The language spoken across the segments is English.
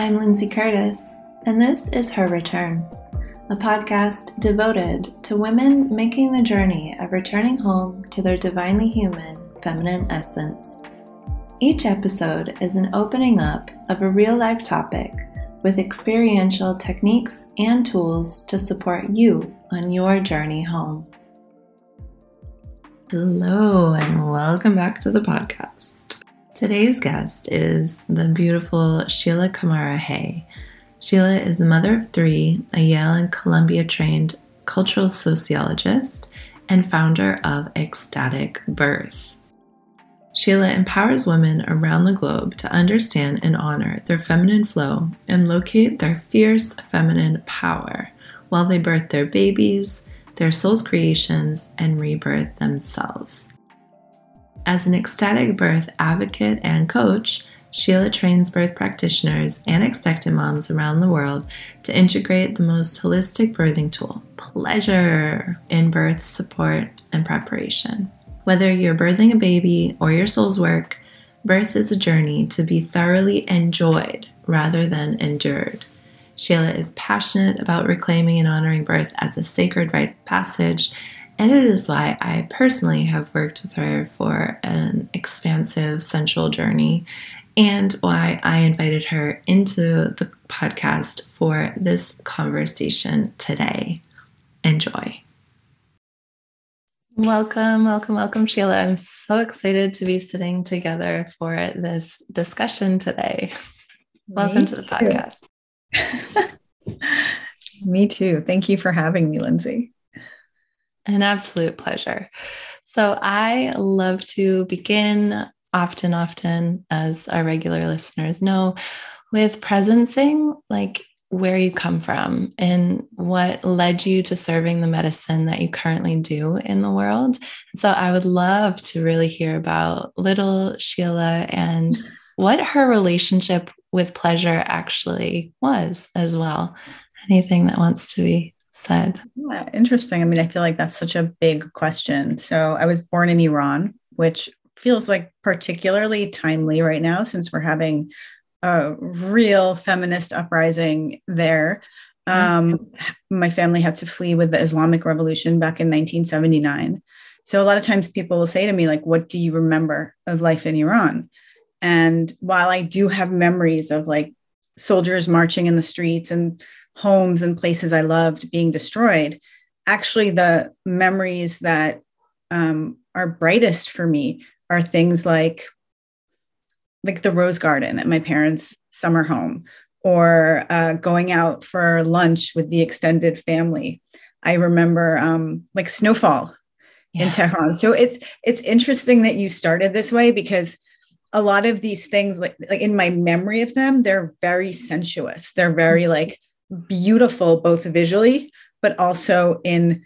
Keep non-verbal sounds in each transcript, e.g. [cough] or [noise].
I'm Lindsay Curtis, and this is Her Return, a podcast devoted to women making the journey of returning home to their divinely human feminine essence. Each episode is an opening up of a real life topic with experiential techniques and tools to support you on your journey home. Hello, and welcome back to the podcast. Today's guest is the beautiful Sheila Kamara Hay. Sheila is a mother of three, a Yale and Columbia trained cultural sociologist, and founder of Ecstatic Birth. Sheila empowers women around the globe to understand and honor their feminine flow and locate their fierce feminine power while they birth their babies, their soul's creations, and rebirth themselves. As an ecstatic birth advocate and coach, Sheila trains birth practitioners and expectant moms around the world to integrate the most holistic birthing tool, pleasure, in birth support and preparation. Whether you're birthing a baby or your soul's work, birth is a journey to be thoroughly enjoyed rather than endured. Sheila is passionate about reclaiming and honoring birth as a sacred rite of passage and it is why I personally have worked with her for an expansive sensual journey, and why I invited her into the podcast for this conversation today. Enjoy. Welcome, welcome, welcome, Sheila. I'm so excited to be sitting together for this discussion today. Welcome to the podcast. [laughs] me too. Thank you for having me, Lindsay. An absolute pleasure. So, I love to begin often, often, as our regular listeners know, with presencing like where you come from and what led you to serving the medicine that you currently do in the world. So, I would love to really hear about little Sheila and [laughs] what her relationship with pleasure actually was as well. Anything that wants to be said? Yeah, interesting. I mean, I feel like that's such a big question. So I was born in Iran, which feels like particularly timely right now since we're having a real feminist uprising there. Mm-hmm. Um, my family had to flee with the Islamic Revolution back in 1979. So a lot of times people will say to me, like, what do you remember of life in Iran? And while I do have memories of like soldiers marching in the streets and homes and places I loved being destroyed, actually, the memories that um, are brightest for me are things like like the rose garden at my parents' summer home or uh, going out for lunch with the extended family. I remember um, like snowfall yeah. in Tehran. So it's it's interesting that you started this way because a lot of these things, like like in my memory of them, they're very sensuous. They're very mm-hmm. like beautiful both visually but also in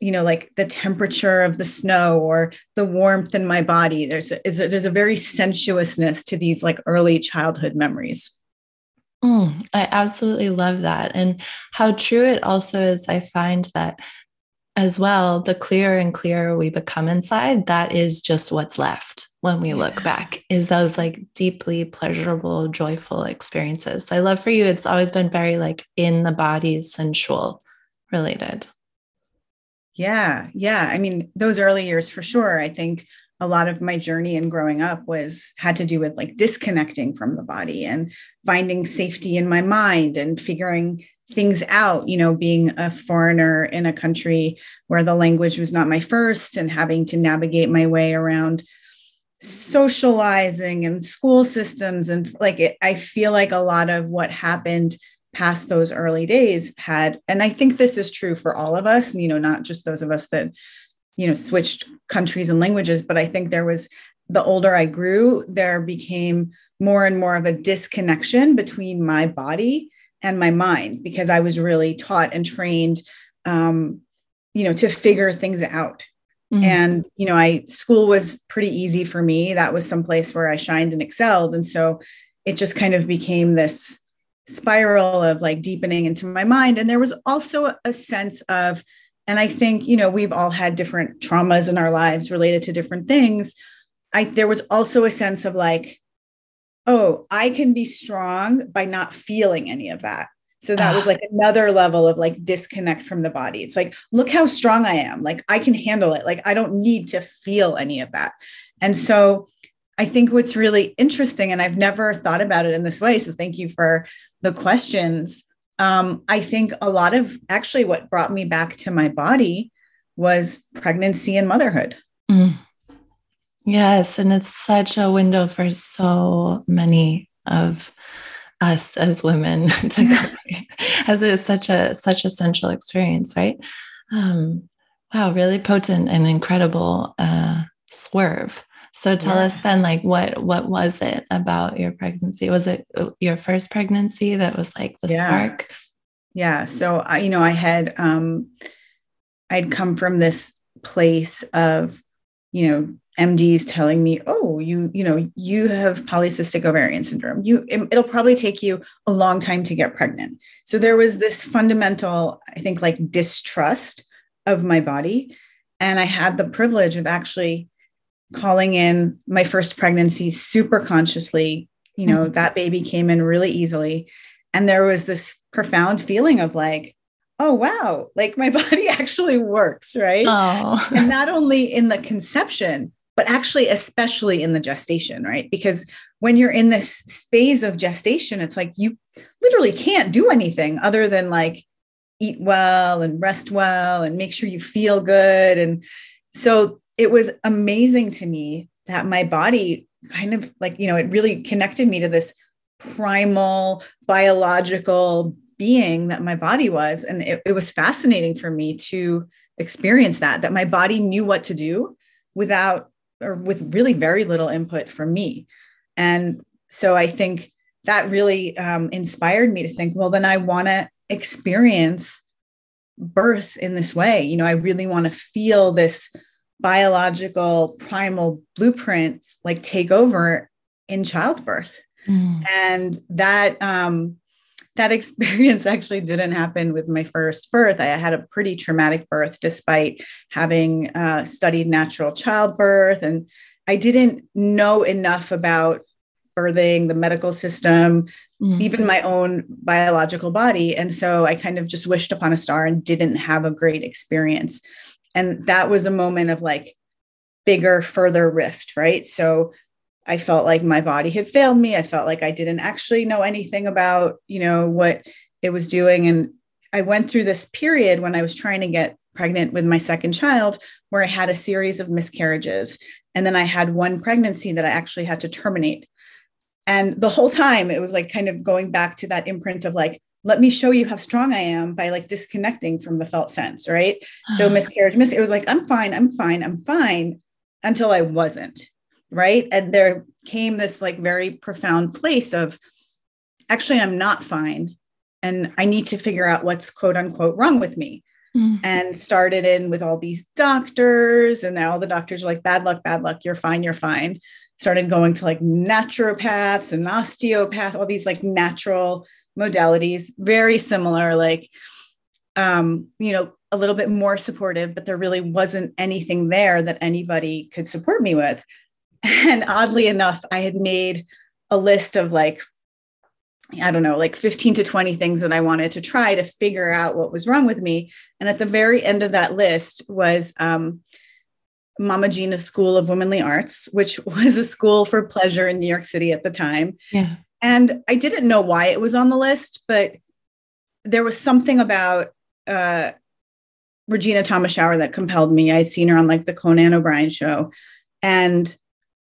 you know like the temperature of the snow or the warmth in my body. There's a, there's a very sensuousness to these like early childhood memories. Mm, i absolutely love that. And how true it also is i find that as well, the clearer and clearer we become inside, that is just what's left when we yeah. look back, is those like deeply pleasurable, joyful experiences. So I love for you, it's always been very like in the body, sensual related. Yeah. Yeah. I mean, those early years for sure. I think a lot of my journey in growing up was had to do with like disconnecting from the body and finding safety in my mind and figuring things out, you know, being a foreigner in a country where the language was not my first and having to navigate my way around socializing and school systems. And like, it, I feel like a lot of what happened past those early days had, and I think this is true for all of us, you know, not just those of us that, you know, switched countries and languages, but I think there was the older I grew, there became more and more of a disconnection between my body and my mind because I was really taught and trained, um, you know, to figure things out. Mm-hmm. And, you know, I school was pretty easy for me. That was some place where I shined and excelled. And so it just kind of became this spiral of like deepening into my mind. And there was also a sense of, and I think, you know, we've all had different traumas in our lives related to different things. I there was also a sense of like, oh, I can be strong by not feeling any of that. So that was like another level of like disconnect from the body. It's like, look how strong I am. Like I can handle it. Like I don't need to feel any of that. And so I think what's really interesting, and I've never thought about it in this way. So thank you for the questions. Um, I think a lot of actually what brought me back to my body was pregnancy and motherhood. Mm. Yes. And it's such a window for so many of us as women [laughs] to go, as it's such a such a central experience, right? Um, wow, really potent and incredible uh, swerve. So tell yeah. us then, like, what what was it about your pregnancy? Was it uh, your first pregnancy that was like the yeah. spark? Yeah. So I, you know, I had um, I'd come from this place of, you know, MDs telling me, "Oh, you you know you have polycystic ovarian syndrome. You it, it'll probably take you a long time to get pregnant." So there was this fundamental, I think, like distrust of my body, and I had the privilege of actually calling in my first pregnancy super consciously. You know, mm-hmm. that baby came in really easily, and there was this profound feeling of like, oh wow like my [laughs] body actually works right oh. and not only in the conception but actually especially in the gestation right? Because when you're in this phase of gestation it's like you literally can't do anything other than like eat well and rest well and make sure you feel good. And so it was amazing to me that my body kind of like you know it really connected me to this primal biological being that my body was. And it, it was fascinating for me to experience that that my body knew what to do without or with really very little input from me. And so I think that really um, inspired me to think, well, then I want to experience birth in this way. You know, I really want to feel this biological primal blueprint like take over in childbirth. Mm. And that um, that [laughs] experience actually didn't happen with my first birth. I had a pretty traumatic birth despite having uh, studied natural childbirth. And I didn't know enough about birthing, the medical system, mm-hmm. even my own biological body. And so I kind of just wished upon a star and didn't have a great experience. And that was a moment of like bigger, further rift, right? So I felt like my body had failed me. I felt like I didn't actually know anything about, you know, what it was doing. And I went through this period when I was trying to get pregnant with my second child where I had a series of miscarriages. And then I had one pregnancy that I actually had to terminate. And the whole time it was like kind of going back to that imprint of like, let me show you how strong I am by like disconnecting from the felt sense, right? so [sighs] miscarriage, mis- it was like, I'm fine, I'm fine, I'm fine until I wasn't right? And there came this like very profound place of actually i'm not fine and i need to figure out what's quote unquote wrong with me. Mm. and started in with all these doctors and now all the doctors are like bad luck bad luck you're fine you're fine. Started going to like naturopaths and osteopath all these like natural modalities very similar like um you know a little bit more supportive but there really wasn't anything there that anybody could support me with [laughs] and oddly enough, I had made a list of like, I don't know, like 15 to 20 things that I wanted to try to figure out what was wrong with me. And at the very end of that list was um, Mama Gena School of Womanly Arts, which [laughs] was a school for pleasure in New York City at the time. Yeah. And I didn't know why it was on the list, but there was something about uh, Regina Thomashauer that compelled me. I'd seen her on like the Conan O'Brien show. And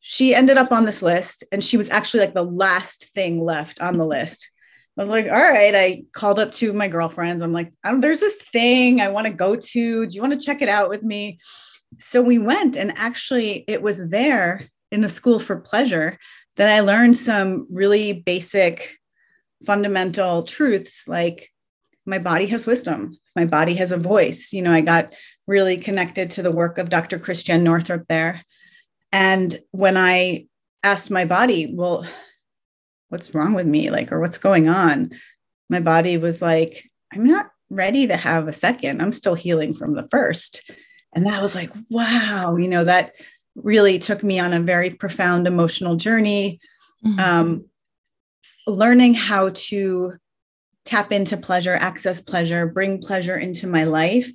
she ended up on this list and she was actually like the last thing left on the list. I was like, all right. I called up two of my girlfriends. I'm like, um, there's this thing I want to go to. Do you want to check it out with me? So we went, and actually, it was there in the school for pleasure that I learned some really basic, fundamental truths like my body has wisdom, my body has a voice. You know, I got really connected to the work of Dr. Christiane Northrup there. And when I asked my body, well, what's wrong with me? Like, or what's going on? My body was like, I'm not ready to have a second. I'm still healing from the first. And that was like, wow, you know, that really took me on a very profound emotional journey. mm-hmm. um, learning how to tap into pleasure, access pleasure, bring pleasure into my life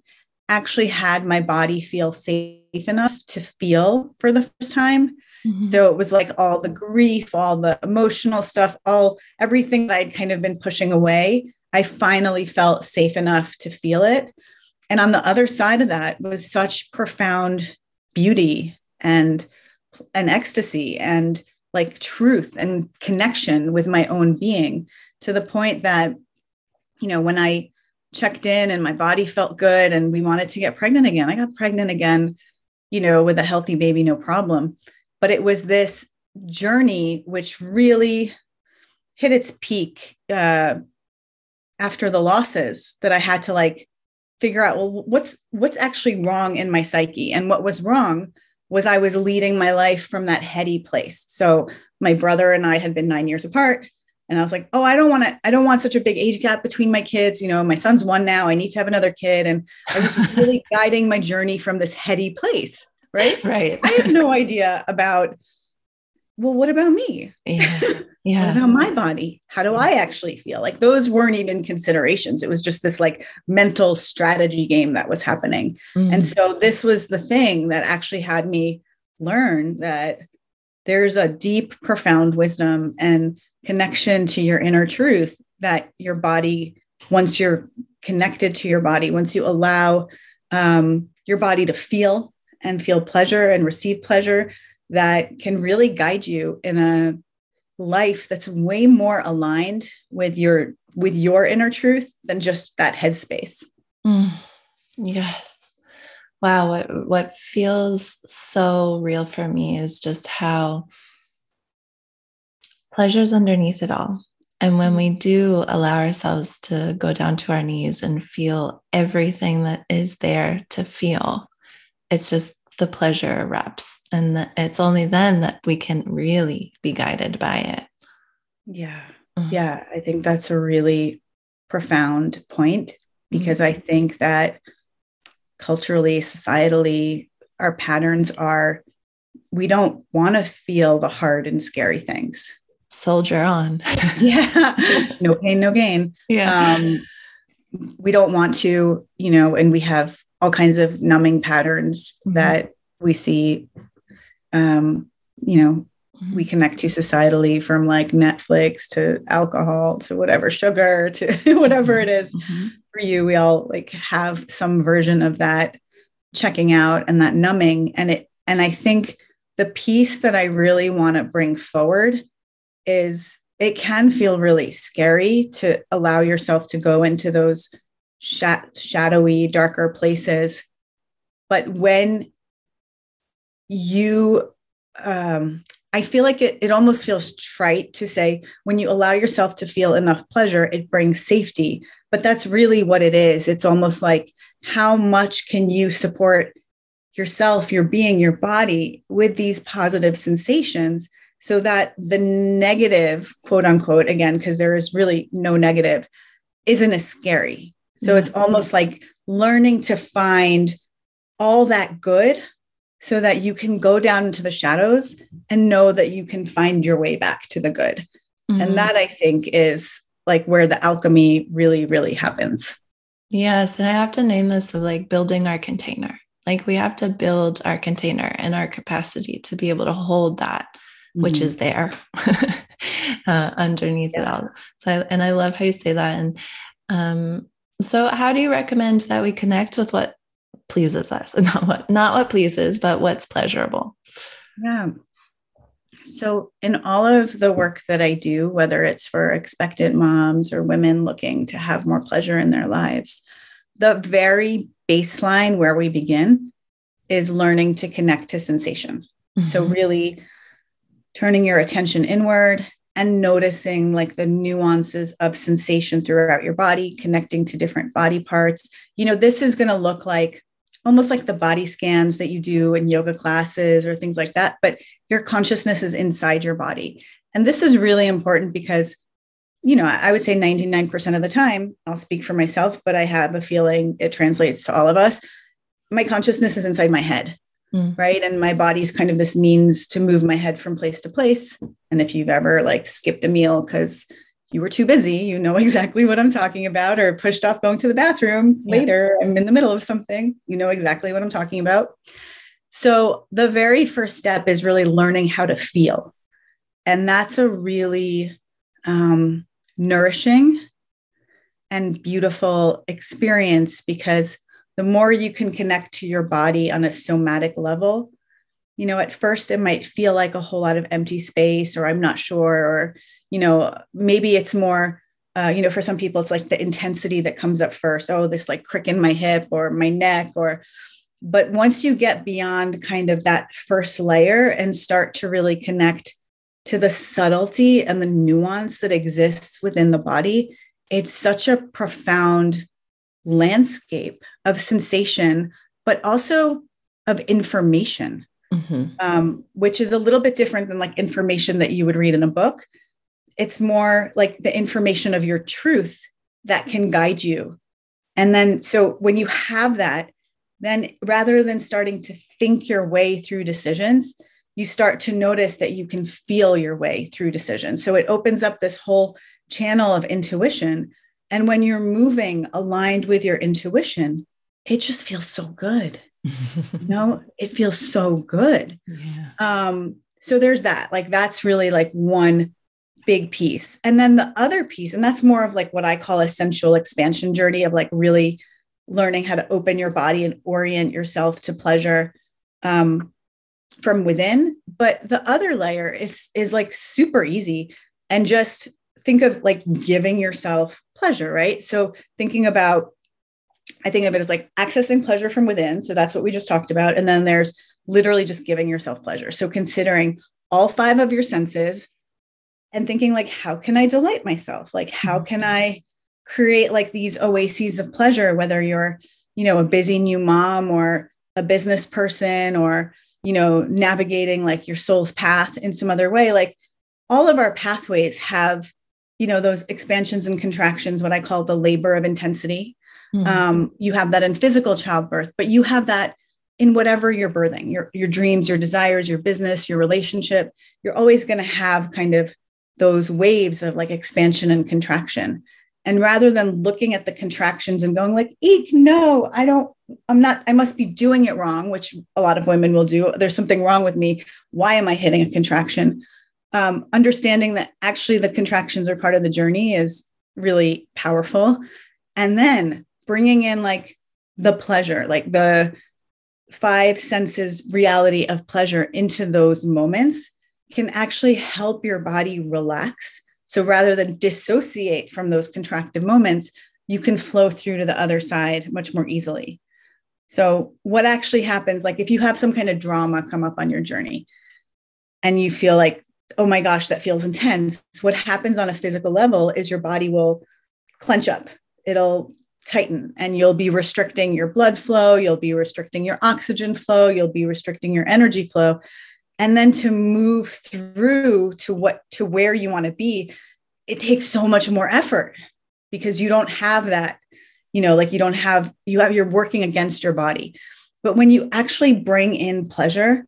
actually had my body feel safe enough to feel for the first time. Mm-hmm. So it was like all the grief, all the emotional stuff, all everything that I'd kind of been pushing away. I finally felt safe enough to feel it. And on the other side of that was such profound beauty and and ecstasy and like truth and connection with my own being to the point that you know when i checked in and my body felt good and we wanted to get pregnant again i got pregnant again you know with a healthy baby no problem but it was this journey which really hit its peak uh, after the losses that i had to like figure out well what's what's actually wrong in my psyche and what was wrong was I was leading my life from that heady place. So my brother and I had been nine years apart. And I was like, oh, I don't want to, I don't want such a big age gap between my kids. You know, my son's one now. I need to have another kid. And I was really [laughs] guiding my journey from this heady place. Right. Right. I had no idea about well, what about me? Yeah. [laughs] Yeah. what about my body? How do I actually feel? Like those weren't even considerations. It was just this like mental strategy game that was happening. Mm. And so this was the thing that actually had me learn that there's a deep, profound wisdom and connection to your inner truth that your body, once you're connected to your body, once you allow um, your body to feel and feel pleasure and receive pleasure, that can really guide you in a life that's way more aligned with your with your inner truth than just that headspace. Mm, yes. Wow, what what feels so real for me is just how pleasure's underneath it all. And when we do allow ourselves to go down to our knees and feel everything that is there to feel, it's just the pleasure erupts. And the, it's only then that we can really be guided by it. Yeah. Mm-hmm. Yeah. I think that's a really profound point because mm-hmm. I think that culturally, societally, our patterns are we don't want to feel the hard and scary things. Soldier on. [laughs] yeah. No pain, no gain. Yeah. Um, we don't want to, you know, and we have all kinds of numbing patterns mm-hmm. that we see um, you know mm-hmm. we connect to societally from like netflix to alcohol to whatever sugar to [laughs] whatever it is mm-hmm. for you we all like have some version of that checking out and that numbing and it and i think the piece that i really want to bring forward is it can feel really scary to allow yourself to go into those shadowy, darker places. But when you, um, I feel like it, it almost feels trite to say when you allow yourself to feel enough pleasure, it brings safety. But that's really what it is. It's almost like how much can you support yourself, your being, your body with these positive sensations so that the negative, quote unquote, again, because there is really no negative, isn't as scary. So it's almost like learning to find all that good so that you can go down into the shadows and know that you can find your way back to the good. Mm-hmm. And that I think is like where the alchemy really, really happens. Yes. And I have to name this of like building our container. Like we have to build our container and our capacity to be able to hold that, mm-hmm. which is there [laughs] uh, underneath yeah. it all. So, I, and I love how you say that. And um, so, how do you recommend that we connect with what pleases us, [laughs] not what not what pleases, but what's pleasurable? Yeah. So, in all of the work that I do, whether it's for expectant moms or women looking to have more pleasure in their lives, the very baseline where we begin is learning to connect to sensation. Mm-hmm. So, really turning your attention inward and noticing like the nuances of sensation throughout your body, connecting to different body parts. You know, this is going to look like almost like the body scans that you do in yoga classes or things like that, but your consciousness is inside your body. And this is really important because, you know, I would say 99% of the time, I'll speak for myself, but I have a feeling it translates to all of us. My consciousness is inside my head. Mm. right? And my body's kind of this means to move my head from place to place. And if you've ever like skipped a meal because you were too busy, you know [laughs] exactly what I'm talking about, or pushed off going to the bathroom yeah. later. I'm in the middle of something, you know exactly what I'm talking about. So, the very first step is really learning how to feel. And that's a really um, nourishing and beautiful experience because the more you can connect to your body on a somatic level, you know, at first it might feel like a whole lot of empty space, or I'm not sure, or, you know, maybe it's more, uh, you know, for some people, it's like the intensity that comes up first. Oh, this like crick in my hip or my neck, or, but once you get beyond kind of that first layer and start to really connect to the subtlety and the nuance that exists within the body, it's such a profound landscape of sensation, but also of information, mm-hmm. um, which is a little bit different than like information that you would read in a book. It's more like the information of your truth that can guide you. And then, so when you have that, then rather than starting to think your way through decisions, you start to notice that you can feel your way through decisions. So it opens up this whole channel of intuition and when you're moving aligned with your intuition, it just feels so good. you know, [laughs] it feels so good. Yeah. Um, so there's that. Like that's really like one big piece. And then the other piece, and that's more of like what I call a sensual expansion journey of like really learning how to open your body and orient yourself to pleasure um, from within. But the other layer is is like super easy and just think of like giving yourself pleasure, right? So thinking about, I think of it as like accessing pleasure from within. So that's what we just talked about. And then there's literally just giving yourself pleasure. So considering all five of your senses and thinking like, how can I delight myself? Like, how mm-hmm. can I create like these oases of pleasure, whether you're, you know, a busy new mom or a business person or, you know, navigating like your soul's path in some other way, like all of our pathways have you know those expansions and contractions what i call the labor of intensity. Mm-hmm. um, you have that in physical childbirth but you have that in whatever you're birthing your, your dreams your desires your business your relationship. You're always going to have kind of those waves of like expansion and contraction. And rather than looking at the contractions and going like eek no i don't i'm not i must be doing it wrong which a lot of women will do there's something wrong with me. Why am i hitting a contraction um, understanding that actually the contractions are part of the journey is really powerful. And then bringing in like the pleasure, like the five senses reality of pleasure into those moments can actually help your body relax. So rather than dissociate from those contractive moments, you can flow through to the other side much more easily. So, what actually happens, like if you have some kind of drama come up on your journey and you feel like oh my gosh, that feels intense. What happens on a physical level is your body will clench up, it'll tighten, and you'll be restricting your blood flow, you'll be restricting your oxygen flow, you'll be restricting your energy flow. And then to move through to what to where you want to be, it takes so much more effort because you don't have that, you know, like you don't have, you have, you're working against your body. But when you actually bring in pleasure,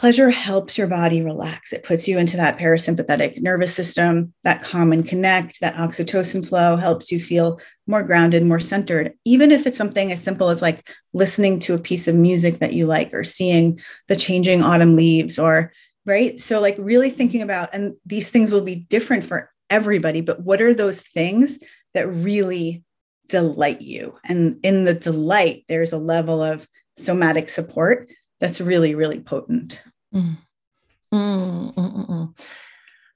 Pleasure helps your body relax. It puts you into that parasympathetic nervous system, that calm and connect, that oxytocin flow helps you feel more grounded, more centered. Even if it's something as simple as like listening to a piece of music that you like or seeing the changing autumn leaves or right. So, like, really thinking about, and these things will be different for everybody, but what are those things that really delight you? And in the delight, there's a level of somatic support that's really, really potent. Mm. Mm, mm, mm.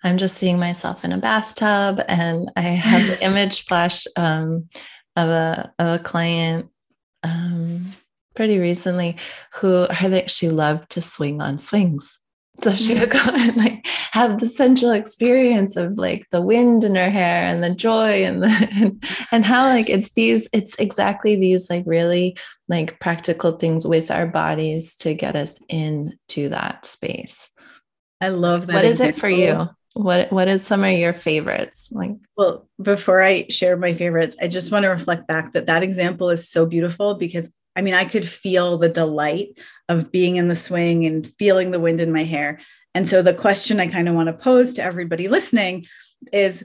I'm just seeing myself in a bathtub, and I have the [laughs] image flash um, of a of a client um, pretty recently who her she loved to swing on swings. So she would go and like have the sensual experience of like the wind in her hair and the joy and the and, [laughs] and how like it's these it's exactly these like really like practical things with our bodies to get us into that space. I love that. What is example. it for you? What what is some of your favorites? Like well, before I share my favorites, I just want to reflect back that that example is so beautiful because I mean, I could feel the delight of being in the swing and feeling the wind in my hair. And so the question I kind of want to pose to everybody listening is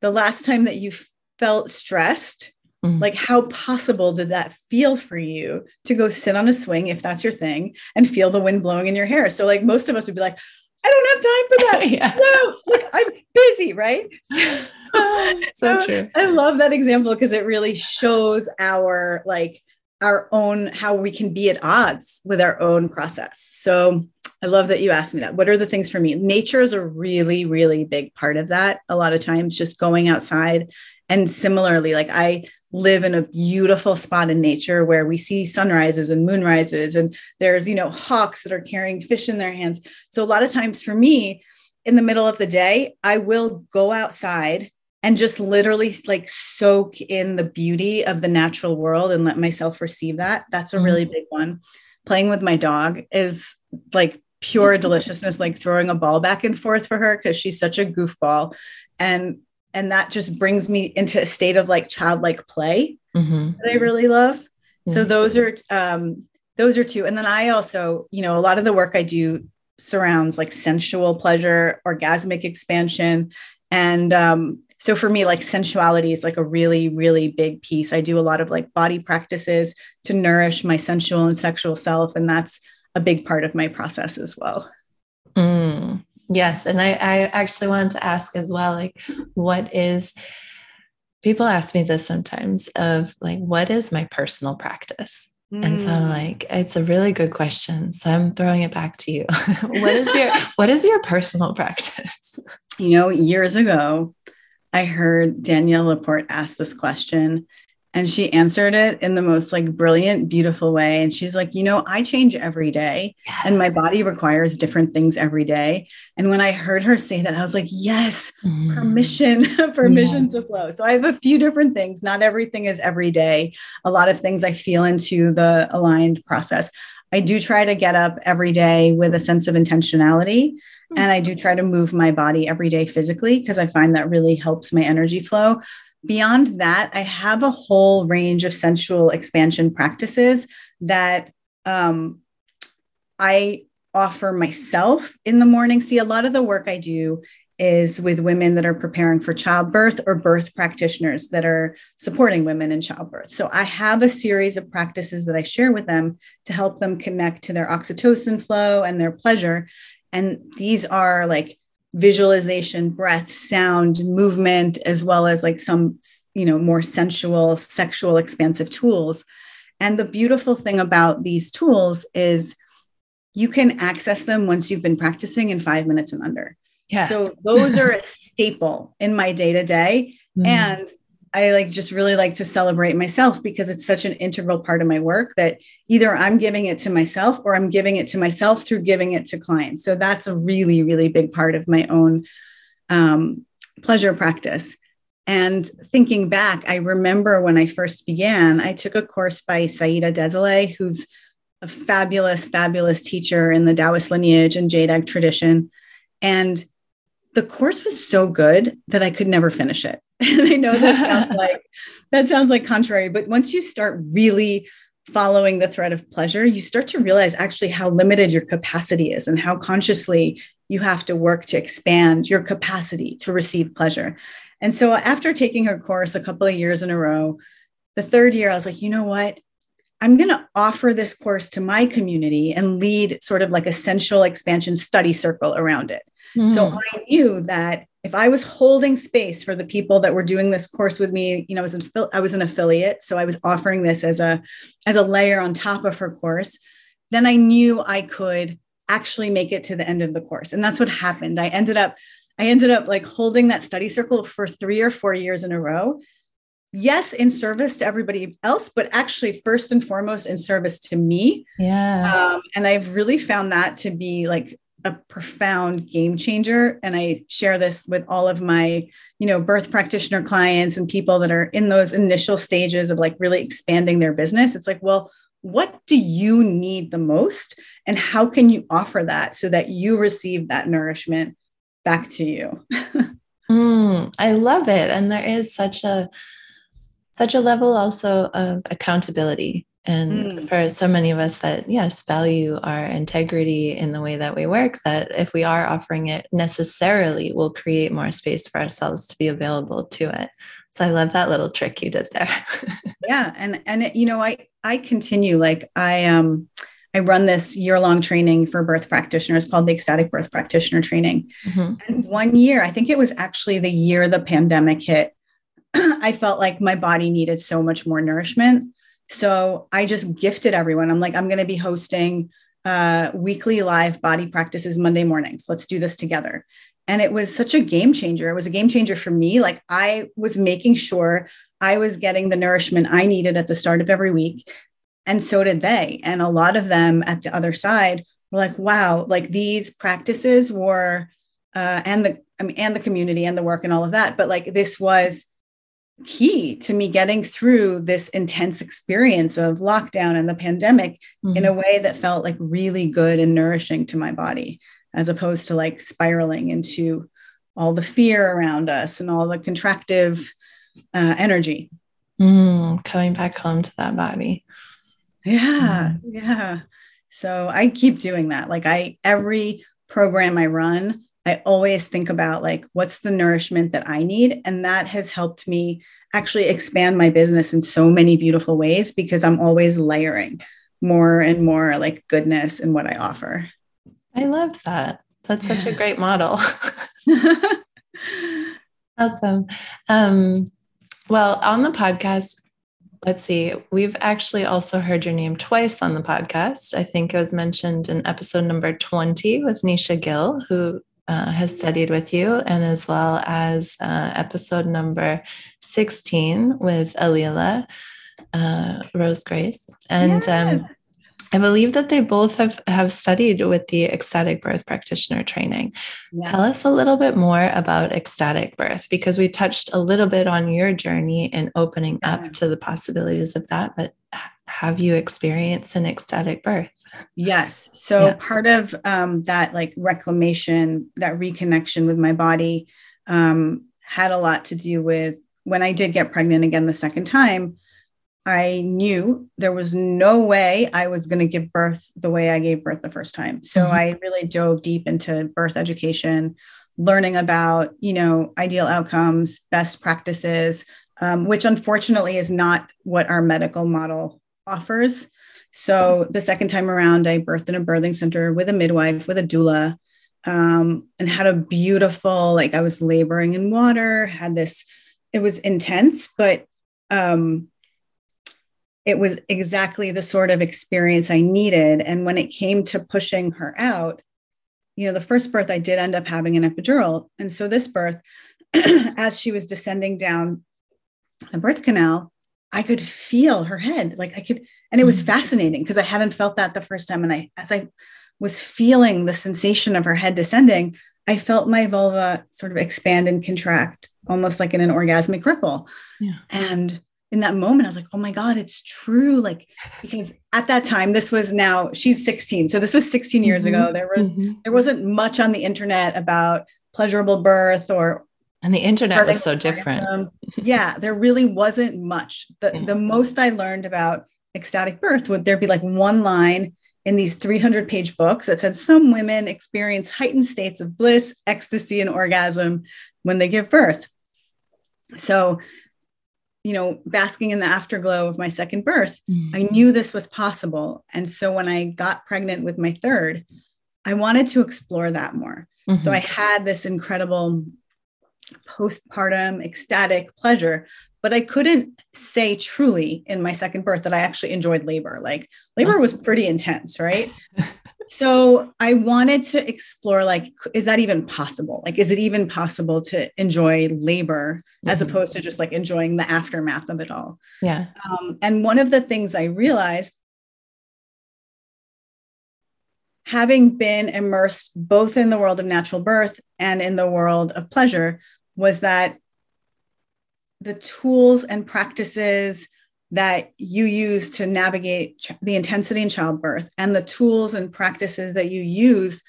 the last time that you felt stressed, mm-hmm. like how possible did that feel for you to go sit on a swing if that's your thing and feel the wind blowing in your hair? So like most of us would be like, I don't have time for that. [laughs] yeah. No, like I'm busy, right? [laughs] so, so true. I love that example because it really shows our like our own how we can be at odds with our own process. So I love that you asked me that. What are the things for me? Nature is a really, really big part of that. A lot of times, just going outside. And similarly, like I live in a beautiful spot in nature where we see sunrises and moonrises, and there's, you know, hawks that are carrying fish in their hands. So a lot of times for me, in the middle of the day, I will go outside and just literally like soak in the beauty of the natural world and let myself receive that. That's a mm-hmm. really big one. Playing with my dog is like pure deliciousness, like throwing a ball back and forth for her because she's such a goofball. And and that just brings me into a state of like childlike play mm-hmm. that I really love. Mm-hmm. So those are um those are two. And then I also, you know, a lot of the work I do surrounds like sensual pleasure, orgasmic expansion, and um, so for me like sensuality is like a really really big piece. I do a lot of like body practices to nourish my sensual and sexual self and that's a big part of my process as well. Mm, yes and I, I actually wanted to ask as well like what is people ask me this sometimes of like what is my personal practice? Mm. and so I'm mm. like it's a really good question so i'm throwing it back to you. [laughs] What is your what is your personal practice? You know years ago I heard Danielle Laporte ask this question and she answered it in the most like brilliant beautiful way. And she's like you know i change every day and my body requires different things every day. And when i heard her say that i was like yes mm. permission [laughs] permission yes. to flow. So i have a few different things. Not everything is every day. A lot of things i feel into the aligned process i do try to get up every day with a sense of intentionality and I do try to move my body every day physically because I find that really helps my energy flow. Beyond that, I have a whole range of sensual expansion practices that um, I offer myself in the morning. See, a lot of the work I do is with women that are preparing for childbirth or birth practitioners that are supporting women in childbirth. So I have a series of practices that I share with them to help them connect to their oxytocin flow and their pleasure. And these are like visualization, breath, sound, movement, as well as like some, you know, more sensual, sexual, expansive tools. And the beautiful thing about these tools is you can access them once you've been practicing in five minutes and under. Yeah. So those are a staple in my day to day. And I like just really like to celebrate myself because it's such an integral part of my work that either I'm giving it to myself or I'm giving it to myself through giving it to clients. So that's a really, really big part of my own um, pleasure practice. And thinking back, I remember when I first began, I took a course by Saida Desilets, who's a fabulous, fabulous teacher in the Taoist lineage and Jade Egg tradition. And the course was so good that I could never finish it. [laughs] And I know that sounds [laughs] like that sounds like contrary, but once you start really following the thread of pleasure, you start to realize actually how limited your capacity is and how consciously you have to work to expand your capacity to receive pleasure. And so after taking her course a couple of years in a row, the third year I was like, you know what? I'm going to offer this course to my community and lead sort of like a sensual expansion study circle around it. Mm-hmm. So I knew that if I was holding space for the people that were doing this course with me, you know, I was an, I was an affiliate, so I was offering this as a as a layer on top of her course. Then I knew I could actually make it to the end of the course, and that's what happened. I ended up I ended up like holding that study circle for three or four years in a row. Yes, in service to everybody else, but actually first and foremost in service to me. Yeah. Um, and I've really found that to be like a profound game changer. And i share this with all of my you know birth practitioner clients and people that are in those initial stages of like really expanding their business. It's like well what do you need the most? And how can you offer that so that you receive that nourishment back to you? [laughs] Mm, i love it. And there is such a such a level also of accountability And mm. for so many of us that, yes, value our integrity in the way that we work, that if we are offering it necessarily, we'll create more space for ourselves to be available to it. So I love that little trick you did there. [laughs] yeah. And, and, it, you know, I, I continue like I, um, I run this year long training for birth practitioners called the Ecstatic Birth Practitioner Training. Mm-hmm. And one year, I think it was actually the year the pandemic hit, [clears throat] I felt like my body needed so much more nourishment. So I just gifted everyone. I'm like, I'm going to be hosting uh, weekly live body practices Monday mornings. Let's do this together. And it was such a game changer. It was a game changer for me. Like I was making sure I was getting the nourishment I needed at the start of every week. And so did they. And a lot of them at the other side were like, wow, like these practices were, uh, and the, I mean, and the community and the work and all of that. But like this was key to me getting through this intense experience of lockdown and the pandemic mm-hmm. in a way that felt like really good and nourishing to my body, as opposed to like spiraling into all the fear around us and all the contractive uh, energy. Mm, coming back home to that body. Yeah. Mm-hmm. Yeah. So I keep doing that. Like I, every program I run, I always think about like what's the nourishment that I need. And that has helped me actually expand my business in so many beautiful ways because I'm always layering more and more like goodness in what I offer. I love that. That's such a great model. [laughs] awesome. Um, well, on the podcast, let's see, we've actually also heard your name twice on the podcast. I think it was mentioned in episode number 20 with Nisha Gill, who uh, has studied with you, and as well as uh, episode number 16 with Alila uh, Rose Grace. And um, I believe that they both have, have studied with the ecstatic birth practitioner training. Yeah. Tell us a little bit more about ecstatic birth because we touched a little bit on your journey in opening yeah. up to the possibilities of that. But have you experienced an ecstatic birth? Yes. So yeah. part of um, that, like reclamation, that reconnection with my body, um, had a lot to do with when I did get pregnant again the second time. I knew there was no way I was going to give birth the way I gave birth the first time. So mm-hmm. I really dove deep into birth education, learning about, you know, ideal outcomes, best practices, um, which unfortunately is not what our medical model offers. So the second time around, I birthed in a birthing center with a midwife, with a doula, um, and had a beautiful, like I was laboring in water, had this, it was intense, but um, it was exactly the sort of experience I needed. And when it came to pushing her out, you know, the first birth I did end up having an epidural. And so this birth, [clears throat] as she was descending down the birth canal, I could feel her head. Like I could, and it was mm-hmm. fascinating because I hadn't felt that the first time. And I, as I was feeling the sensation of her head descending, I felt my vulva sort of expand and contract almost like in an orgasmic ripple. Yeah. And in that moment, I was like, oh my God, it's true. Like, [laughs] because at that time, this was now she's 16. So this was 16 years mm-hmm. ago. There was mm-hmm. there wasn't much on the internet about pleasurable birth or and the internet was so different. [laughs] yeah, there really wasn't much. The yeah. the most I learned about ecstatic birth would there be like one line in these 300 page books that said some women experience heightened states of bliss, ecstasy, and orgasm when they give birth. So you know, basking in the afterglow of my second birth, mm-hmm. I knew this was possible. And so when I got pregnant with my third, I wanted to explore that more. Mm-hmm. So I had this incredible postpartum ecstatic pleasure, but I couldn't say truly in my second birth that I actually enjoyed labor. Like labor was pretty intense, right? [laughs] so i wanted to explore like is that even possible? Like is it even possible to enjoy labor mm-hmm. as opposed to just like enjoying the aftermath of it all? Yeah. Um, and one of the things i realized having been immersed both in the world of natural birth and in the world of pleasure was that the tools and practices that you use to navigate the intensity in childbirth and the tools and practices that you use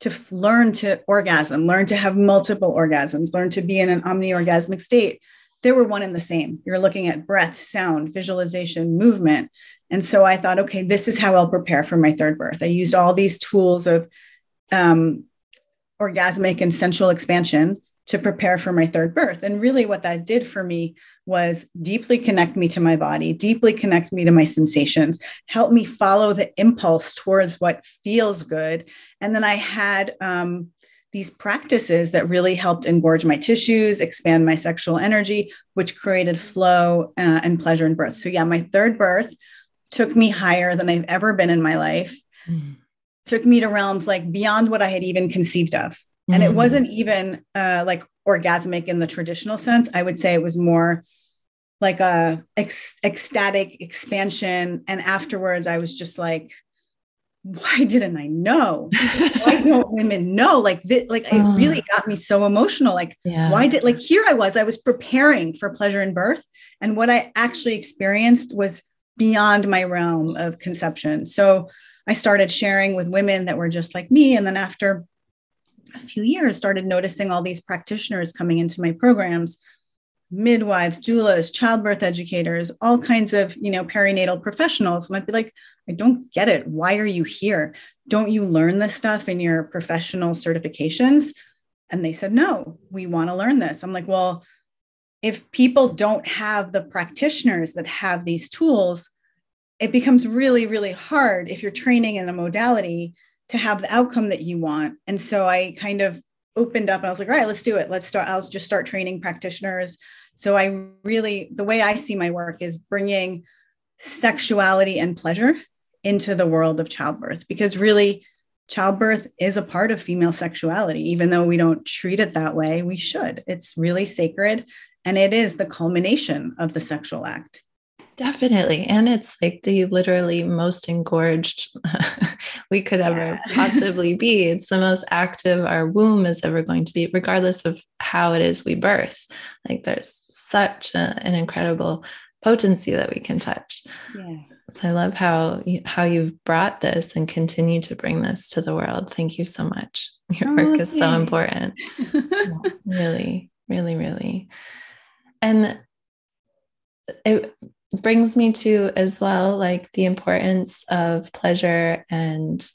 to learn to orgasm, learn to have multiple orgasms, learn to be in an omni-orgasmic state. they were one and the same. You're looking at breath, sound, visualization, movement. And so I thought, okay, this is how I'll prepare for my third birth. I used all these tools of um, orgasmic and sensual expansion to prepare for my third birth. And really, what that did for me was deeply connect me to my body, deeply connect me to my sensations, help me follow the impulse towards what feels good. And then I had um, these practices that really helped engorge my tissues, expand my sexual energy, which created flow uh, and pleasure in birth. So, yeah, my third birth took me higher than I've ever been in my life. Mm. Took me to realms like beyond what I had even conceived of. And it mm. wasn't even uh, like orgasmic in the traditional sense. I would say it was more like a ec- ecstatic expansion. And afterwards, I was just like, why didn't I know? why [laughs] don't women know? Like that, like it really got me so emotional. Like, yeah. why did like here I was, I was preparing for pleasure and birth. And what I actually experienced was beyond my realm of conception. So I started sharing with women that were just like me. And then after few years started noticing all these practitioners coming into my programs midwives doulas childbirth educators all kinds of you know perinatal professionals. And i'd be like i don't get it. Why are you here? Don't you learn this stuff in your professional certifications? And they said no we want to learn this. I'm like well if people don't have the practitioners that have these tools it becomes really really hard if you're training in a modality to have the outcome that you want. And so I kind of opened up and I was like, all right, let's do it. Let's start. I'll just start training practitioners. So I really, the way I see my work is bringing sexuality and pleasure into the world of childbirth because really childbirth is a part of female sexuality even though we don't treat it that way we should it's really sacred and it is the culmination of the sexual act Definitely. And it's like the literally most engorged [laughs] we could ever yeah. [laughs] possibly be. It's the most active our womb is ever going to be, regardless of how it is we birth. Like there's such a, an incredible potency that we can touch. Yeah. So I love how how you've brought this and continue to bring this to the world. Thank you so much. Your oh, work is so important. [laughs] really, really, really. And it brings me to as well like the importance of pleasure and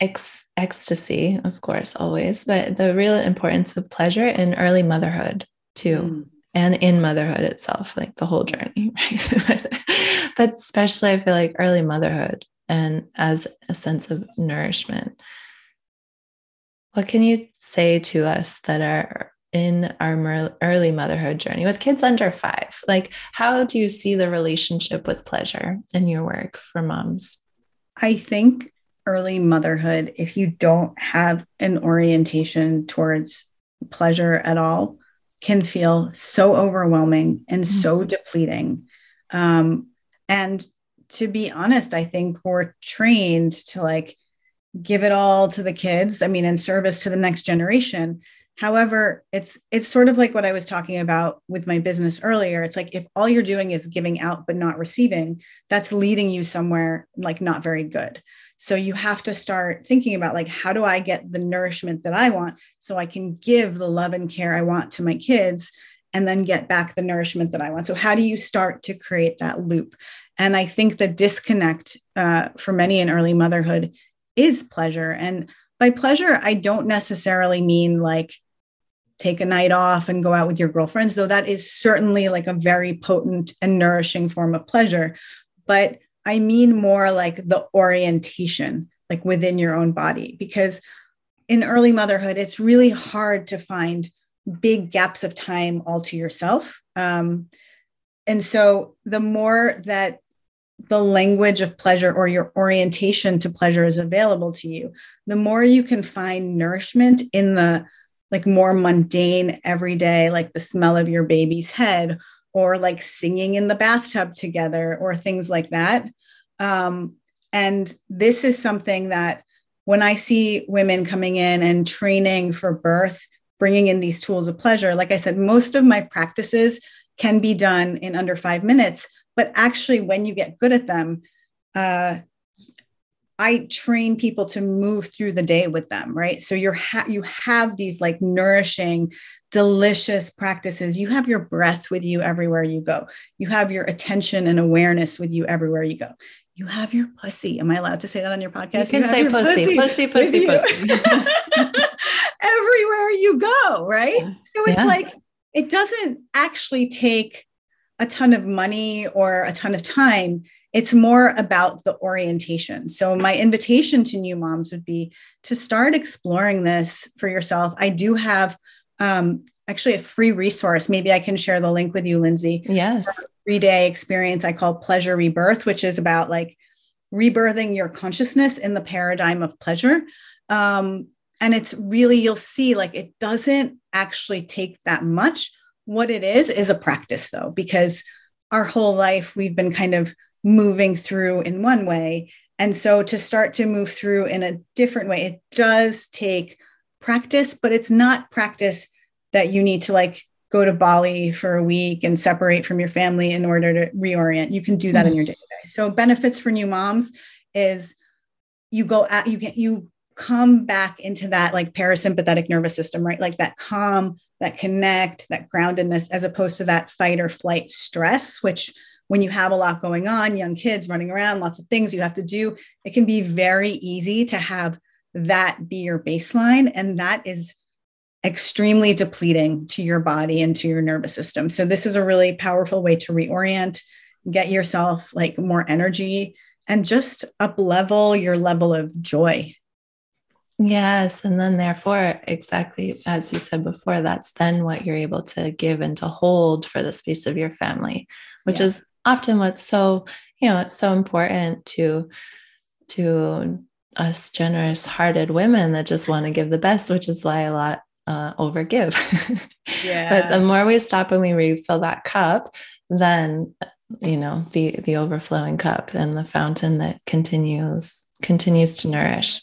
ex- ecstasy of course always but the real importance of pleasure in early motherhood too mm. and in motherhood itself like the whole journey [laughs] right but especially i feel like early motherhood and as a sense of nourishment what can you say to us that are in our early motherhood journey with kids under five? Like, how do you see the relationship with pleasure in your work for moms? I think early motherhood, if you don't have an orientation towards pleasure at all, can feel so overwhelming and mm-hmm. so depleting. Um, and to be honest, I think we're trained to like give it all to the kids. I mean, in service to the next generation. However, it's it's sort of like what I was talking about with my business earlier. It's like if all you're doing is giving out but not receiving, that's leading you somewhere like not very good. So you have to start thinking about like how do I get the nourishment that I want so I can give the love and care I want to my kids and then get back the nourishment that I want. So how do you start to create that loop? And I think the disconnect uh, for many in early motherhood is pleasure and by pleasure, I don't necessarily mean like take a night off and go out with your girlfriends, though that is certainly like a very potent and nourishing form of pleasure. But I mean more like the orientation, like within your own body, because in early motherhood, it's really hard to find big gaps of time all to yourself. Um, and so the more that the language of pleasure or your orientation to pleasure is available to you, the more you can find nourishment in the like more mundane everyday like the smell of your baby's head or like singing in the bathtub together or things like that. Um, and this is something that when i see women coming in and training for birth bringing in these tools of pleasure like i said most of my practices can be done in under five minutes but actually when you get good at them uh, I train people to move through the day with them, right? So you're ha- you have these like nourishing, delicious practices. You have your breath with you everywhere you go. You have your attention and awareness with you everywhere you go. You have your pussy. Am I allowed to say that on your podcast? You can you say pussy, pussy, pussy, pussy, pussy. [laughs] everywhere you go, right? Yeah. So it's yeah. like it doesn't actually take a ton of money or a ton of time. It's more about the orientation. So, my invitation to new moms would be to start exploring this for yourself. I do have um, actually a free resource. Maybe I can share the link with you, Lindsay. Yes. Three day experience I call Pleasure Rebirth, which is about like rebirthing your consciousness in the paradigm of pleasure. Um, and it's really, you'll see like it doesn't actually take that much. What it is, is a practice though, because our whole life we've been kind of moving through in one way. And so to start to move through in a different way, it does take practice, but it's not practice that you need to like go to Bali for a week and separate from your family in order to reorient. You can do that mm-hmm. in your day to day. So benefits for new moms is you go at you get you come back into that like parasympathetic nervous system, right? Like that calm, that connect, that groundedness, as opposed to that fight or flight stress, which when you have a lot going on, young kids running around, lots of things you have to do, it can be very easy to have that be your baseline. And that is extremely depleting to your body and to your nervous system. So, this is a really powerful way to reorient, get yourself like more energy, and just up level your level of joy Yes. And then, therefore, exactly as we said before, that's then what you're able to give and to hold for the space of your family, which yeah. is often what's so, you know, it's so important to, to us generous hearted women that just want to give the best, which is why a lot uh, overgive. yeah. [laughs] but the more we stop and we refill that cup, then you know the the overflowing cup and the fountain that continues continues to nourish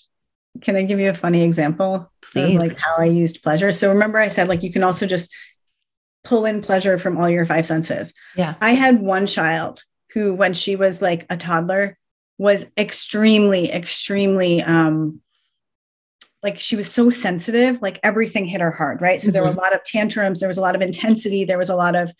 can I give you a funny example Please. of like how I used pleasure? So remember I said like you can also just pull in pleasure from all your five senses. Yeah. I had one child who when she was like a toddler was extremely extremely um like she was so sensitive like everything hit her hard right so mm-hmm. there were a mm-hmm. lot of tantrums there was a lot of intensity there was a lot of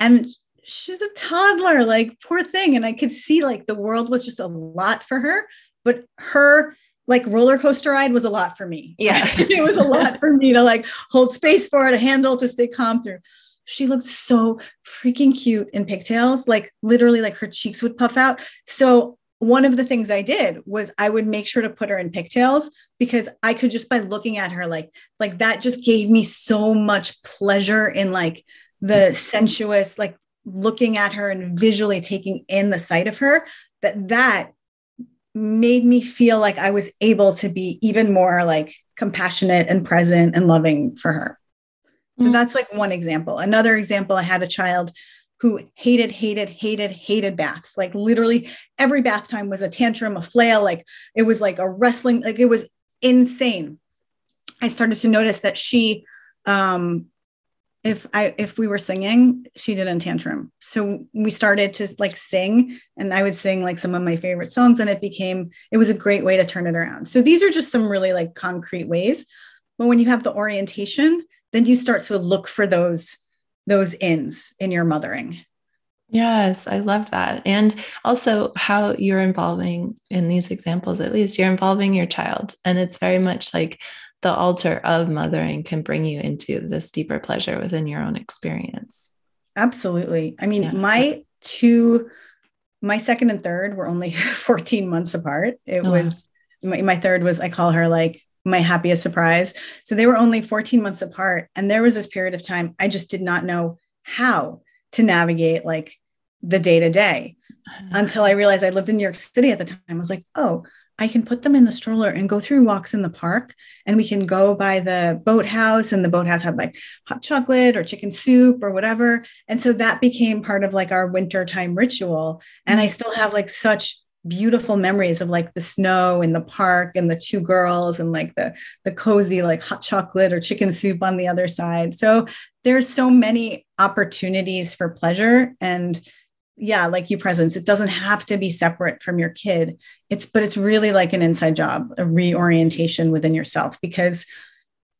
and she's a toddler like poor thing and i could see like the world was just a lot for her but her like roller coaster ride was a lot for me. Yeah. [laughs] it was a lot for me to like hold space for it, a handle to stay calm through. She looked so freaking cute in pigtails, like literally like her cheeks would puff out. So one of the things I did was I would make sure to put her in pigtails because I could just by looking at her like like that just gave me so much pleasure in like the sensuous like looking at her and visually taking in the sight of her that that made me feel like I was able to be even more like compassionate and present and loving for her. So mm-hmm. that's like one example. Another example, I had a child who hated, hated, hated, hated baths. Like literally every bath time was a tantrum, a flail. Like it was like a wrestling, like it was insane. I started to notice that she um, if I if we were singing, she did a tantrum. So we started to like sing, and I would sing like some of my favorite songs, and it became it was a great way to turn it around. So these are just some really like concrete ways. But when you have the orientation, then you start to look for those those ins in your mothering. Yes, I love that. And also how you're involving in these examples, at least you're involving your child. And it's very much like the altar of mothering can bring you into this deeper pleasure within your own experience. Absolutely. I mean, yeah. my two, my second and third were only [laughs] 14 months apart. It oh. was my, my third was, I call her like my happiest surprise. So they were only 14 months apart. And there was this period of time I just did not know how to navigate like the day to day until I realized I lived in New York City at the time. I was like, oh, I can put them in the stroller and go through walks in the park. And we can go by the boathouse, and the boathouse had like hot chocolate or chicken soup or whatever. And so that became part of like our wintertime ritual. And I mm. still have like such beautiful memories of like the snow in the park and the two girls and like the the cozy like hot chocolate or chicken soup on the other side. So there's so many opportunities for pleasure and yeah like you presence it doesn't have to be separate from your kid it's but it's really like an inside job a reorientation within yourself because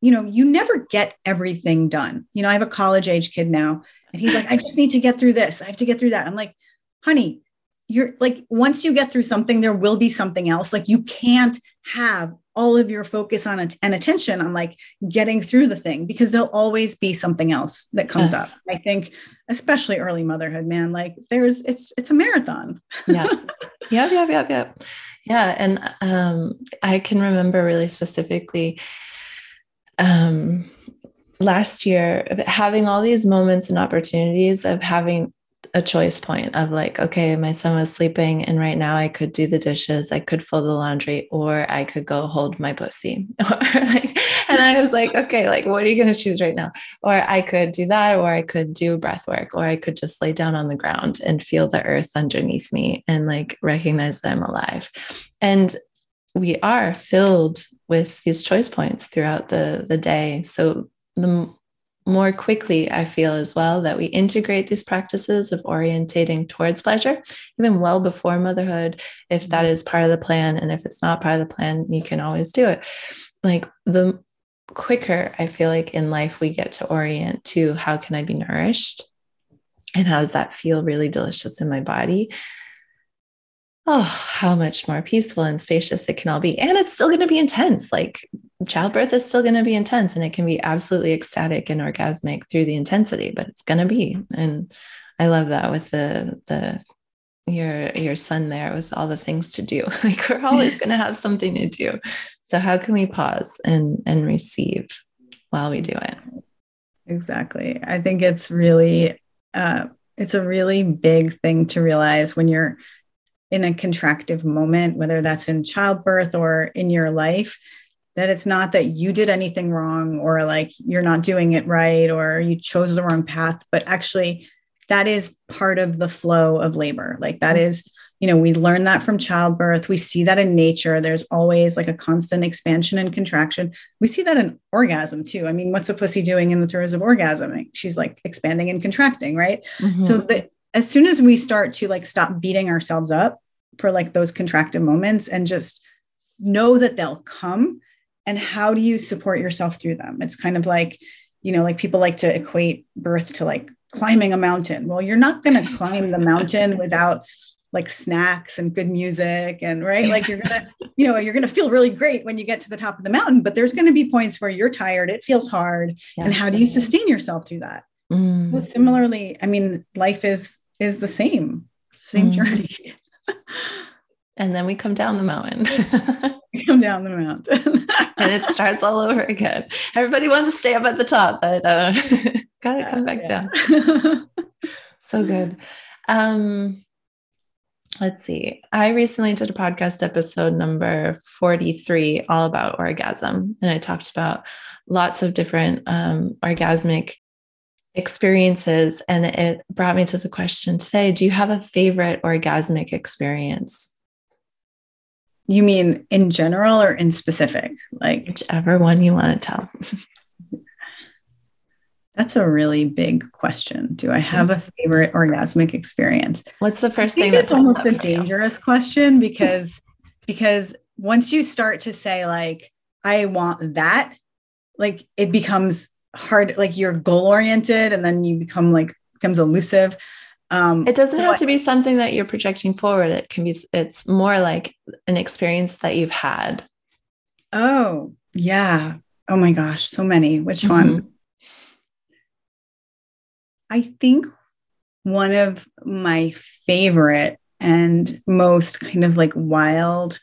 you know, you never get everything done. You know, I have a college age kid now, and he's like, I just need to get through this. I have to get through that. I'm like, honey, you're like, once you get through something, there will be something else. Like, you can't have all of your focus on it and attention on like getting through the thing because there'll always be something else that comes yes. up. I think, especially early motherhood, man, like there's it's it's a marathon. [laughs] yeah. Yep, yep, yep, yep. Yeah. And um I can remember really specifically um last year having all these moments and opportunities of having a choice point of like, okay, my son was sleeping, and right now I could do the dishes, I could fold the laundry, or I could go hold my pussy. [laughs] and I was like, okay, like, what are you going to choose right now? Or I could do that, or I could do breath work, or I could just lay down on the ground and feel the earth underneath me and like recognize that I'm alive. And we are filled with these choice points throughout the the day. So the more quickly, I feel as well that we integrate these practices of orientating towards pleasure, even well before motherhood, if that mm-hmm. is part of the plan. And if it's not part of the plan, you can always do it. Like the quicker I feel like in life we get to orient to how can I be nourished and how does that feel really delicious in my body oh, how much more peaceful and spacious it can all be. And it's still going to be intense. Like childbirth is still going to be intense and it can be absolutely ecstatic and orgasmic through the intensity, but it's going to be. And I love that with the, the, your your son there with all the things to do. [laughs] Like we're always going to have something to do. So how can we pause and and receive while we do it? Exactly. I think it's really uh it's a really big thing to realize when you're in a contractive moment, whether that's in childbirth or in your life, that it's not that you did anything wrong or like you're not doing it right or you chose the wrong path, but actually that is part of the flow of labor. Like that mm-hmm. you know, we learn that from childbirth. We see that in nature. There's always like a constant expansion and contraction. We see that in orgasm too. I mean, what's a pussy doing in the throes of orgasm? She's like expanding and contracting, right? Mm-hmm. So that as soon as we start to like stop beating ourselves up for like those contracted moments and just know that they'll come and how do you support yourself through them it's kind of like you know like people like to equate birth to like climbing a mountain well you're not going to climb the mountain [laughs] without like snacks and good music and right like you're gonna [laughs] you know you're gonna feel really great when you get to the top of the mountain but there's gonna be points where you're tired it feels hard yeah. and how do you sustain yourself through that mm. so similarly i mean life is is the same same mm. journey [laughs] and then we come down the mountain. [laughs] come down the mountain. and it starts all over again. Everybody wants to stay up at the top, but uh, [laughs] gotta come back yeah. down. [laughs] so good. Um, let's see. I recently did a podcast episode number 43 all about orgasm. And I talked about lots of different um, orgasmic experiences. And it brought me to the question today Do you have a favorite orgasmic experience? You mean in general or in specific? Like whichever one you want to tell. [laughs] That's a really big question. Do I have a favorite orgasmic experience? What's the first thing that's almost a dangerous you? question because [laughs] because once you start to say like I want that, like it becomes hard like you're goal oriented and then you become like becomes elusive um, it doesn't so have I, to be something that you're projecting forward. It can be it's more like an experience that you've had. Oh yeah. Oh my gosh so many. Which mm-hmm. one i think one of my favorite and most kind of like wild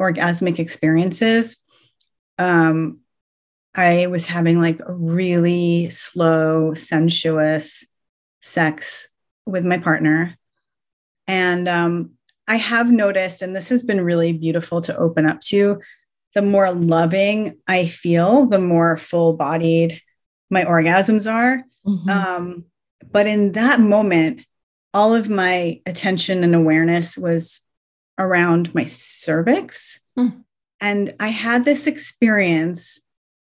orgasmic experiences um, I was having like a really slow, sensuous sex with my partner. And um, I have noticed, and this has been really beautiful to open up to, the more loving I feel, the more full bodied my orgasms are. Mm-hmm. Um, but in that moment, all of my attention and awareness was around my cervix. Mm. And I had this experience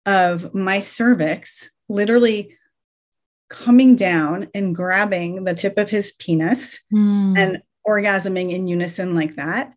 of my cervix literally coming down and grabbing the tip of his penis mm. and orgasming in unison like that.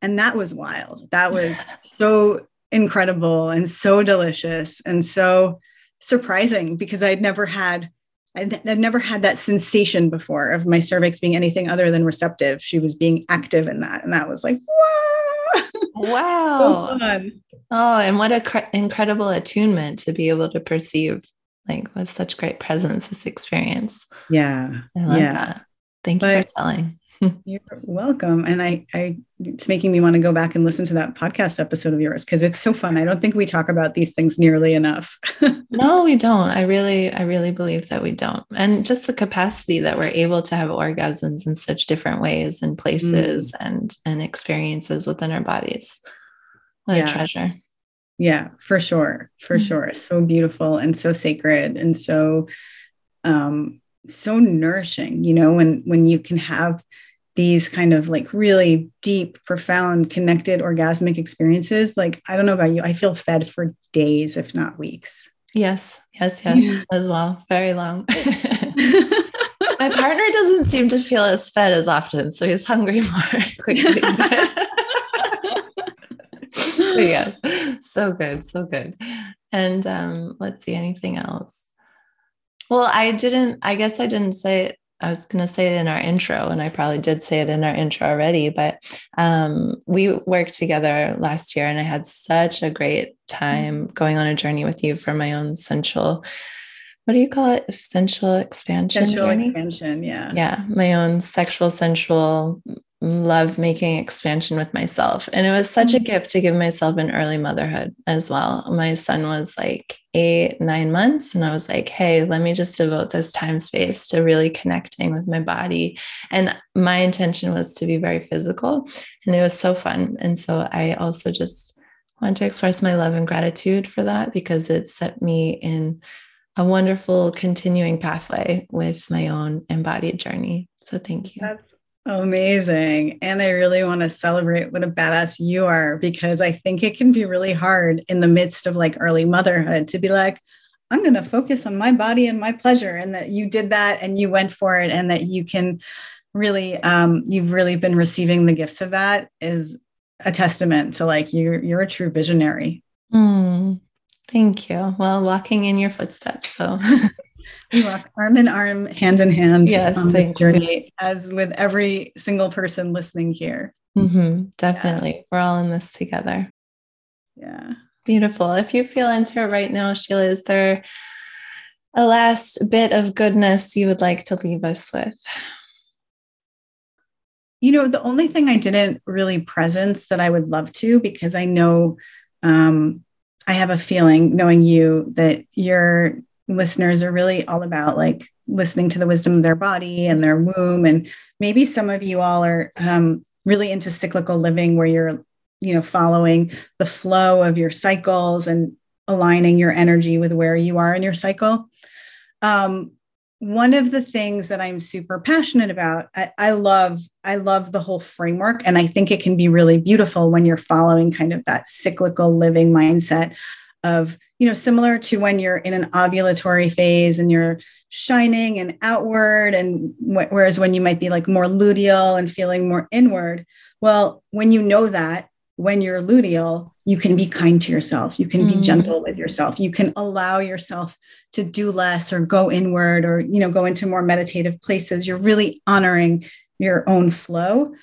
And that was wild. That was [laughs] so incredible and so delicious and so surprising because I'd never had I'd, I'd, never had that sensation before of my cervix being anything other than receptive. She was being active in that. And that was like, [laughs] wow. Wow. so oh, and what a cr- incredible attunement to be able to perceive like with such great presence this experience. Yeah. I love yeah. that. Thank you for telling. [laughs] You're welcome. And I, I, it's making me want to go back and listen to that podcast episode of yours because it's so fun. I don't think we talk about these things nearly enough. [laughs] no, we don't. I really, I really believe that we don't. And just the capacity that we're able to have orgasms in such different ways and places mm. and and experiences within our bodies. What yeah. a treasure. Yeah, for sure. For mm. sure. So beautiful and so sacred and so um so nourishing, you know, when when you can have these kind of like really deep, profound, connected orgasmic experiences, like I don't know about you, I feel fed for days, if not weeks. Yes, yes, [laughs] yes, yeah. as well. Very long. [laughs] My partner doesn't seem to feel as fed as often, so he's hungry [laughs] more quickly. [laughs] yeah, so good, so good. And um, let's see, anything else? Well, I didn't, I guess I didn't say it I was going to say it in our intro, and I probably did say it in our intro already, but um, we worked together last year, and I had such a great time mm-hmm. going on a journey with you for my own sensual. What do you call it? Sensual expansion. Sensual journey? expansion, yeah. Yeah, my own sexual, sensual love making expansion with myself. And it was such a mm-hmm. gift to give myself in early motherhood as well. My son was like eight, nine months. And I was like, hey, let me just devote this time space to really connecting with my body. And my intention was to be very physical. And it was so fun. And so I also just want to express my love and gratitude for that because it set me in a wonderful continuing pathway with my own embodied journey. So thank you. That's Amazing. And I really want to celebrate what a badass you are because I think it can be really hard in the midst of like early motherhood to be like, I'm going to focus on my body and my pleasure. And that you did that and you went for it and that you can really, um, you've really been receiving the gifts of that is a testament to like you're, you're a true visionary. Mm, thank you. Well, walking in your footsteps. So [laughs] we walk arm in arm, hand in hand yes, on this journey, as with every single person listening here. Mm-hmm, definitely. Yeah. We're all in this together. Yeah. Beautiful. If you feel into it right now, Sheila, is there a last bit of goodness you would like to leave us with? You know, the only thing I didn't really presence that I would love to, because I know um, I have a feeling, knowing you, that you're listeners are really all about like listening to the wisdom of their body and their womb. And maybe some of you all are um, really into cyclical living where you're you know following the flow of your cycles and aligning your energy with where you are in your cycle. Um, one of the things that i'm super passionate about I, I love i love the whole framework. And i think it can be really beautiful when you're following kind of that cyclical living mindset of you know similar to when you're in an ovulatory phase and you're shining and outward and wh- whereas when you might be like more luteal and feeling more inward well when you know that when you're luteal you can be kind to yourself. You can mm. be gentle with yourself. You can allow yourself to do less or go inward or you know go into more meditative places. You're really honoring your own flow.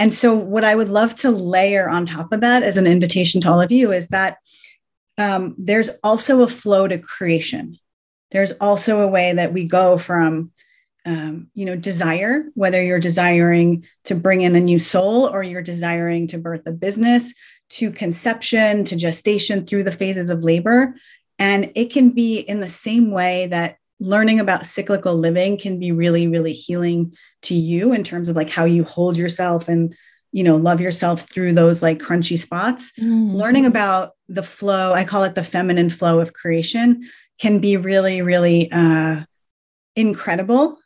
And so what i would love to layer on top of that as an invitation to all of you is that um, there's also a flow to creation. There's also a way that we go from, um, you know, desire, whether you're desiring to bring in a new soul or you're desiring to birth a business, to conception, to gestation through the phases of labor. And it can be in the same way that learning about cyclical living can be really, really healing to you in terms of like how you hold yourself and you know love yourself through those like crunchy spots mm. learning about the flow i call it the feminine flow of creation can be really really uh, incredible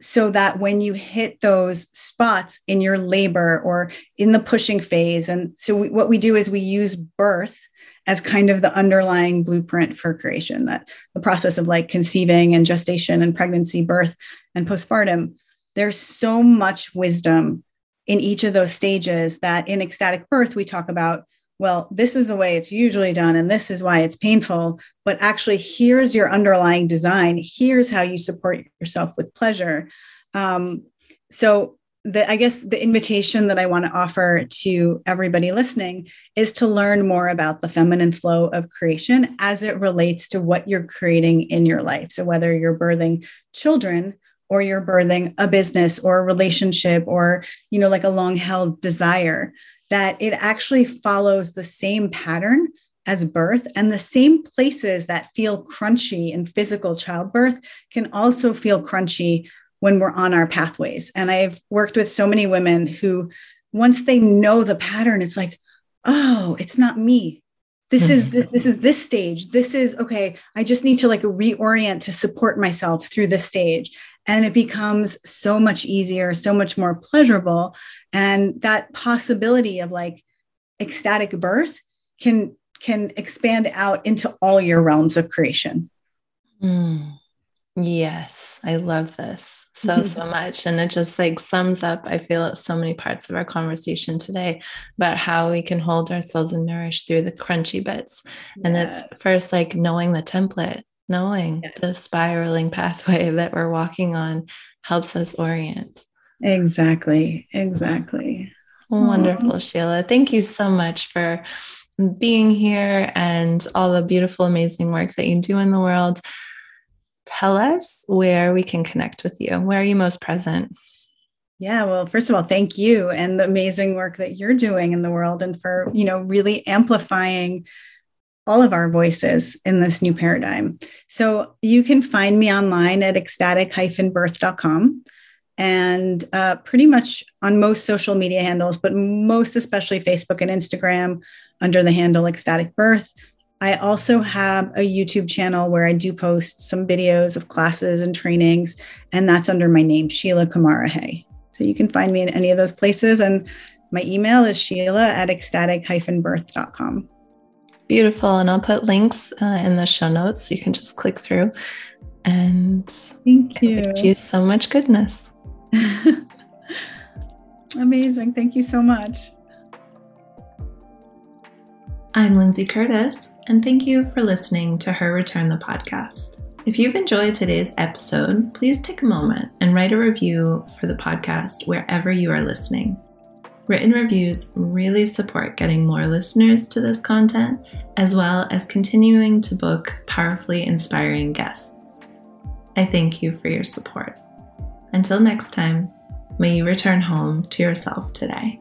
so that when you hit those spots in your labor or in the pushing phase and so we, what we do is we use birth as kind of the underlying blueprint for creation that the process of like conceiving and gestation and pregnancy birth and postpartum there's so much wisdom in each of those stages that in ecstatic birth we talk about well, this is the way it's usually done, and this is why it's painful. But actually, here's your underlying design. Here's how you support yourself with pleasure. Um, so, the, I guess the invitation that I want to offer to everybody listening is to learn more about the feminine flow of creation as it relates to what you're creating in your life. So, whether you're birthing children or you're birthing a business or a relationship or, you know, like a long held desire, that it actually follows the same pattern as birth and the same places that feel crunchy in physical childbirth can also feel crunchy when we're on our pathways. And I've worked with so many women who, once they know the pattern, it's like, oh, it's not me. This is hmm. this, this is this stage. This is okay. I just need to like reorient to support myself through this stage and it becomes so much easier so much more pleasurable. And that possibility of like ecstatic birth can can expand out into all your realms of creation. Mm. yes i love this so [laughs] so much. And it just like sums up i feel it so many parts of our conversation today about how we can hold ourselves and nourish through the crunchy bits. And it's first like knowing the template knowing yes. the spiraling pathway [laughs] that we're walking on helps us orient. Exactly. Exactly. Wonderful, Aww. Sheila. Thank you so much for being here and all the beautiful, amazing work that you do in the world. Tell us where we can connect with you. Where are you most present? Yeah, well, first of all, thank you and the amazing work that you're doing in the world and for, you know, really amplifying all of our voices in this new paradigm. So you can find me online at ecstatic-birth.com and uh, pretty much on most social media handles, but most especially Facebook and Instagram under the handle Ecstatic Birth. I also have a YouTube channel where I do post some videos of classes and trainings, and that's under my name, Sheila Kamara Hay. So you can find me in any of those places. And my email is sheila at ecstatic-birth.com. Beautiful. And I'll put links uh, in the show notes so you can just click through. And thank you. you so much goodness. [laughs] Amazing. Thank you so much. I'm Lindsay Curtis, and thank you for listening to Her Return the podcast. If you've enjoyed today's episode, please take a moment and write a review for the podcast wherever you are listening. Written reviews really support getting more listeners to this content, as well as continuing to book powerfully inspiring guests. I thank you for your support. Until next time, may you return home to yourself today.